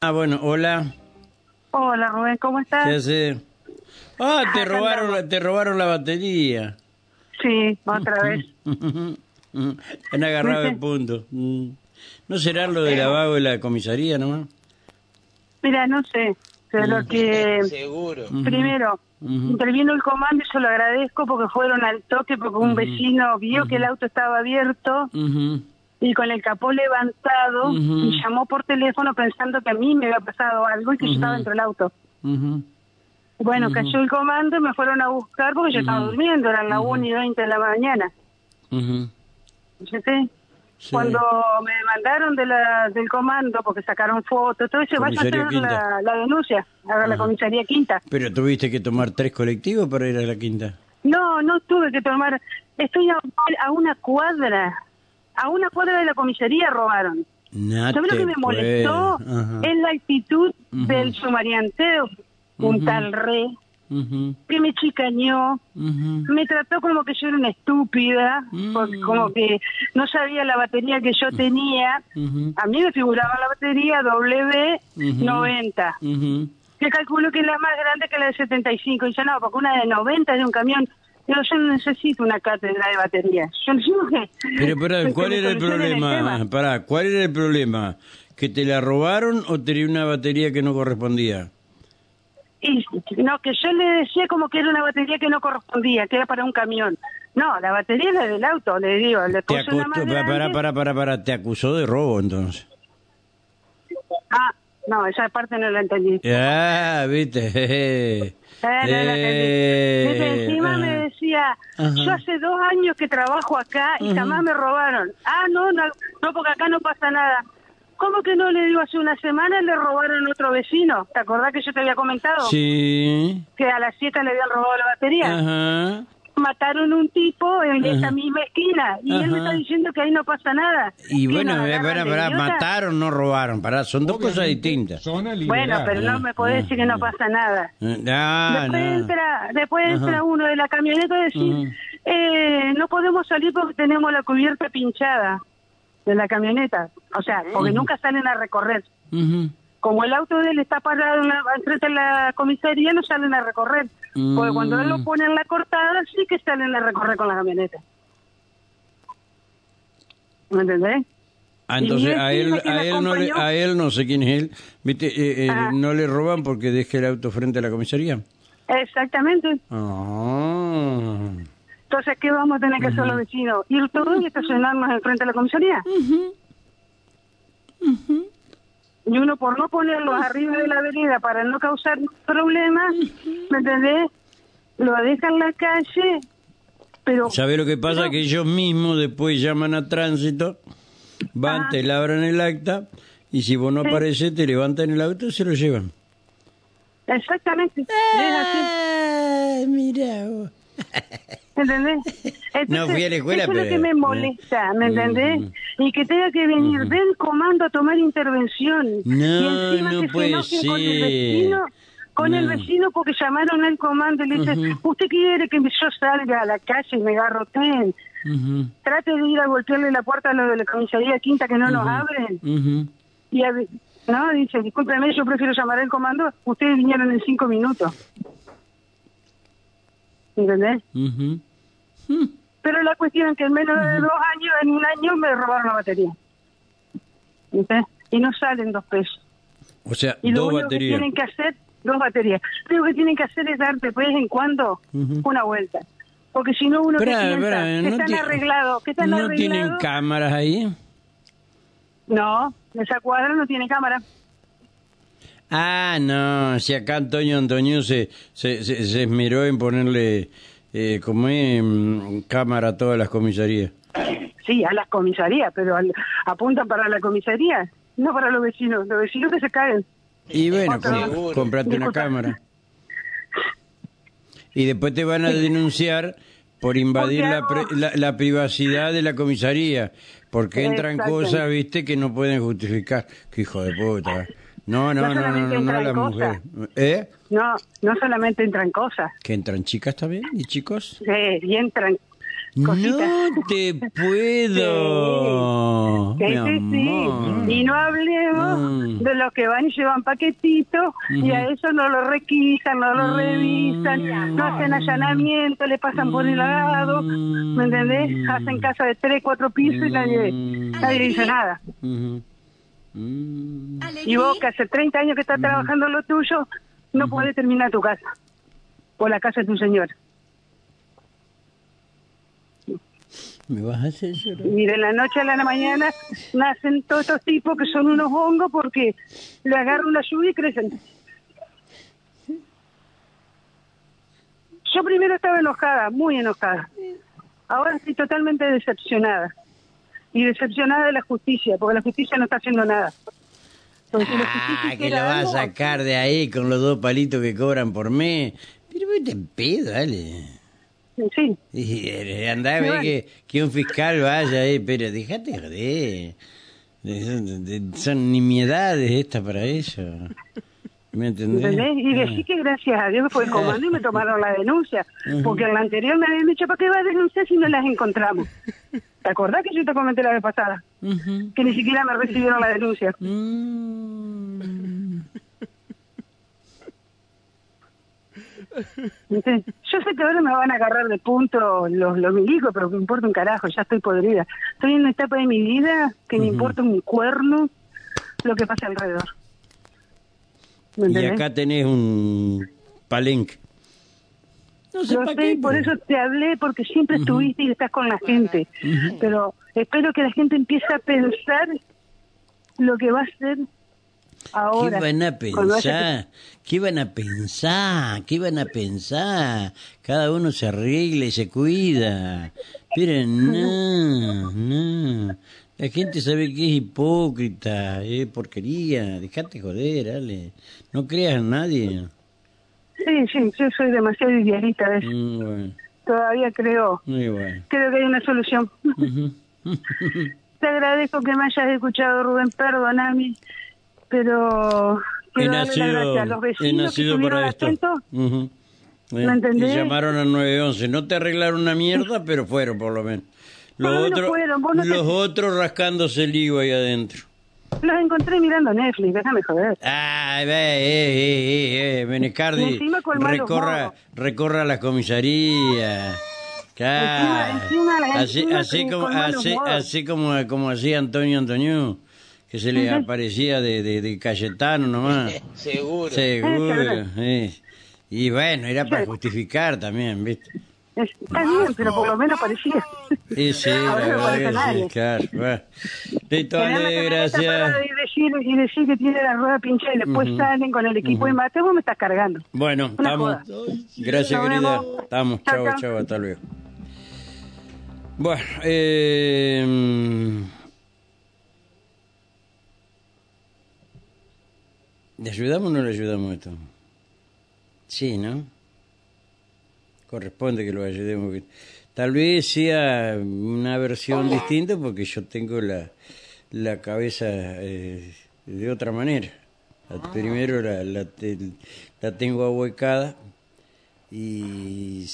Ah, bueno, hola. Hola Rubén, ¿cómo ¿Qué estás? hace? Ah, te Acá robaron, te robaron la batería. Sí, otra vez. Han agarrado ¿Viste? el punto. Mm. ¿No será lo de la vago de la comisaría nomás? Mira, no sé, pero que Seguro. primero intervino el comando y yo lo agradezco porque fueron al toque porque un vecino vio que el auto estaba abierto. Y con el capó levantado Ujú. y llamó por teléfono pensando que a mí me había pasado algo y que yo estaba dentro del auto. Ujú. Bueno, cayó el comando y me fueron a buscar porque yo estaba durmiendo, eran las 1 y 20 de la mañana. Sí. Cuando me mandaron de la, del comando, porque sacaron fotos, todo eso, vaya a hacer la, la denuncia a la comisaría quinta. Pero tuviste que tomar tres colectivos para ir a la quinta. No, no tuve que tomar, estoy a, a una cuadra, a una cuadra de la comisaría robaron. No ¿Sabes lo que me molestó? Es la actitud del sumarianteo, un Ujú. tal re, que me chicañó, me trató como que yo era una estúpida, Mm. porque como que no sabía la batería que yo tenía. A mí me figuraba la batería W90, Ujú. que calculo que es la más grande que la de 75. Y yo no, porque una de 90 es de un camión. Digo, yo no necesito una cátedra de batería. Yo que... Pero pará, ¿cuál era el problema? tema. Pará, ¿cuál era el problema? ¿Que te la robaron o tenía una batería que no correspondía? Y no, que yo le decía como que era una batería que no correspondía, que era para un camión. No, la batería era del auto, le digo. Le Te acusó, pará, pará, pará, pará, pará, te acusó de robo entonces. Ah, no, esa parte no la entendí. Ah, viste. No entendí. Eh, encima me decía, Ajá. yo hace dos años que trabajo acá y jamás me robaron. Ah, no, no, no, porque acá no pasa nada. ¿Cómo que no le digo? Hace una semana le robaron a otro vecino. ¿Te acordás que yo te había comentado? Sí. Que a las siete le habían robado la batería. Ajá. Mataron un tipo en esa Ajá. misma esquina y él me está diciendo que ahí no pasa nada. Y ¿Qué, bueno, eh, mataron, no robaron, pará, son dos cosas distintas. Bueno, pero no me podés decir que no pasa nada. Ah, después no. entra, después entra uno de la camioneta y decir, eh, no podemos salir porque tenemos la cubierta pinchada de la camioneta. O sea, porque nunca salen a recorrer. Como el auto de él está parado en la, enfrente de la comisaría, no salen a recorrer. Porque cuando él lo Mm. pone en la cortada, sí que salen a recorrer con la camioneta. ¿Me entendés? Ah, Y entonces a él, a él no le, a él no sé quién es él, viste, eh, eh, no le roban porque deje el auto frente a la comisaría. Exactamente. Ah. Entonces, ¿qué vamos a tener que hacer los vecinos? Ir todos y estacionarnos enfrente de la comisaría. Y uno, por no ponerlos arriba de la avenida para no causar problemas, ¿me entendés? Lo dejan en la calle, pero... ¿Sabe lo que pasa? pero- Que ellos mismos después llaman a tránsito, van, Ah. te labran el acta y si vos no Sí. apareces te levantan el auto y se lo llevan. Exactamente. Es así, mira vos. ¿Entendés? No fui a la escuela, eso es lo pero- que me molesta, ¿me entendés? Y que tenga que venir del comando a tomar intervención. No, y encima no que puede se enojen con el ser. vecino, con el No. vecino porque llamaron al comando y le dicen, ¿usted quiere que yo salga a la calle y me garroteen? Ujú, Trate de ir a golpearle la puerta a los de la comisaría quinta que no nos abren. Y a- no, dice, discúlpeme, yo prefiero llamar al comando. Ustedes vinieron en cinco minutos. ¿Entendés? Ujú. Pero la cuestión es que en menos de dos años, en un año, me robaron la batería. ¿Entendés? Y no salen dos pesos. O sea, Y lo dos único que baterías. tienen que hacer, dos baterías. Lo que tienen que hacer es dar de vez en cuando una vuelta. Porque si no, uno que piensa esperá, que ¿no están arreglados, que están ¿No arreglados. tienen cámaras ahí? No, esa cuadra no tiene cámara. Ah, no, si acá Antonio Antonio se, se, se, se esmeró en ponerle eh, como es, mm, cámara a todas las comisarías. Sí, a las comisarías, pero al- apuntan para la comisaría, no para los vecinos. Los vecinos que se caen. Y bueno, com- comprate una cámara. Y después te van a denunciar por invadir la, pre- la, la privacidad de la comisaría, porque entran cosas, viste, que no pueden justificar. Qué hijo de puta. No, no, No no, no, no, la mujer. ¿Eh? No, no solamente entran cosas, ¿Que entran chicas también y chicos? eh, y entran cositas. No te puedo. Sí, sí, sí. Y no hablemos Mm. de los que van y llevan paquetitos y a eso no lo requisan, no lo Mm. revisan, no hacen allanamiento, le pasan por el lado, ¿me entendés? Hacen casa de tres, cuatro pisos y nadie, Mm. nadie dice nada. Mm. Y vos que hace 30 años que estás trabajando en lo tuyo, no podés terminar tu casa o la casa de tu señor. ¿Me vas a hacer llorar? Y de la noche a la mañana nacen todos estos tipos que son unos hongos porque le agarran una lluvia y crecen. Yo primero estaba enojada, muy enojada. Ahora estoy totalmente decepcionada. Y decepcionada de la justicia, porque la justicia no está haciendo nada. La justicia Ah, que hiciera vas a sacar de ahí con los dos palitos que cobran por mes. Pero vete en pedo, dale. Sí, Y eh, andá a ver bueno. que, que un fiscal vaya ahí, pero déjate joder. Son, de- son nimiedades estas para eso. ¿Me entendés? Y decir que gracias a Dios me fue el comando y me tomaron la denuncia. Porque en la anterior me habían dicho, ¿para qué vas a denunciar si no las encontramos? ¿Te acordás que yo te comenté la vez pasada? Que ni siquiera me recibieron la denuncia. Mm. Yo sé que ahora me van a agarrar de punto los, los milicos, pero me importa un carajo, ya estoy podrida. Estoy en una etapa de mi vida que me importa un cuerno lo que pasa alrededor. ¿Me Y acá tenés un palenque. No sé sé, qué, por eso te hablé, porque siempre estuviste y estás con la gente. Pero espero que la gente empiece a pensar lo que va a ser ahora. ¿Qué van a pensar? ¿Qué van a pensar? ¿Qué van a pensar? Cada uno se arregla y se cuida. Pero no, no. La gente sabe que es hipócrita, es porquería. Dejate joder, dale. No creas en nadie. Sí, sí, yo soy demasiado idealista a veces. Mm, bueno, Todavía creo, muy bueno. creo que hay una solución. Te agradezco que me hayas escuchado, Rubén, perdóname, pero He quiero darle la gracia a los nacido, vecinos que nacido estuvieron para esto. atentos. Ujú. ¿Me Eh, entendés? Y llamaron al 911. No te arreglaron una mierda, pero fueron por lo menos. Los, lo menos otros, fueron, vos no te- los otros rascándose el higo ahí adentro. Los encontré mirando Netflix, déjame joder. Ay, ve, eh, eh, eh, malos recorra, recorra las comisarías. Claro. Encima- encima- así, como, así, así como, como hacía Antonio Antonio, que se le aparecía de, de, de Cayetano nomás. Seguro. Seguro. eh. Y bueno, era para justificar también, ¿viste? Es- Está bien, pero por lo menos parecía. Y sí, la Ahora verdad que sí, claro. Bueno. Listo, Ale, gracias. Y decir, y decir que tiene la rueda pinchada y después salen con el equipo y mate, vos me estás cargando. Bueno, estamos. Gracias, Nos querida. vemos. Estamos. Chao, Chao, hasta luego. Bueno, eh, ¿le ayudamos o no le ayudamos esto? Sí, ¿no? Corresponde que lo ayudemos. Tal vez sea una versión distinta porque yo tengo la, la cabeza eh, de otra manera. La- Primero la, la, la tengo ahuecada y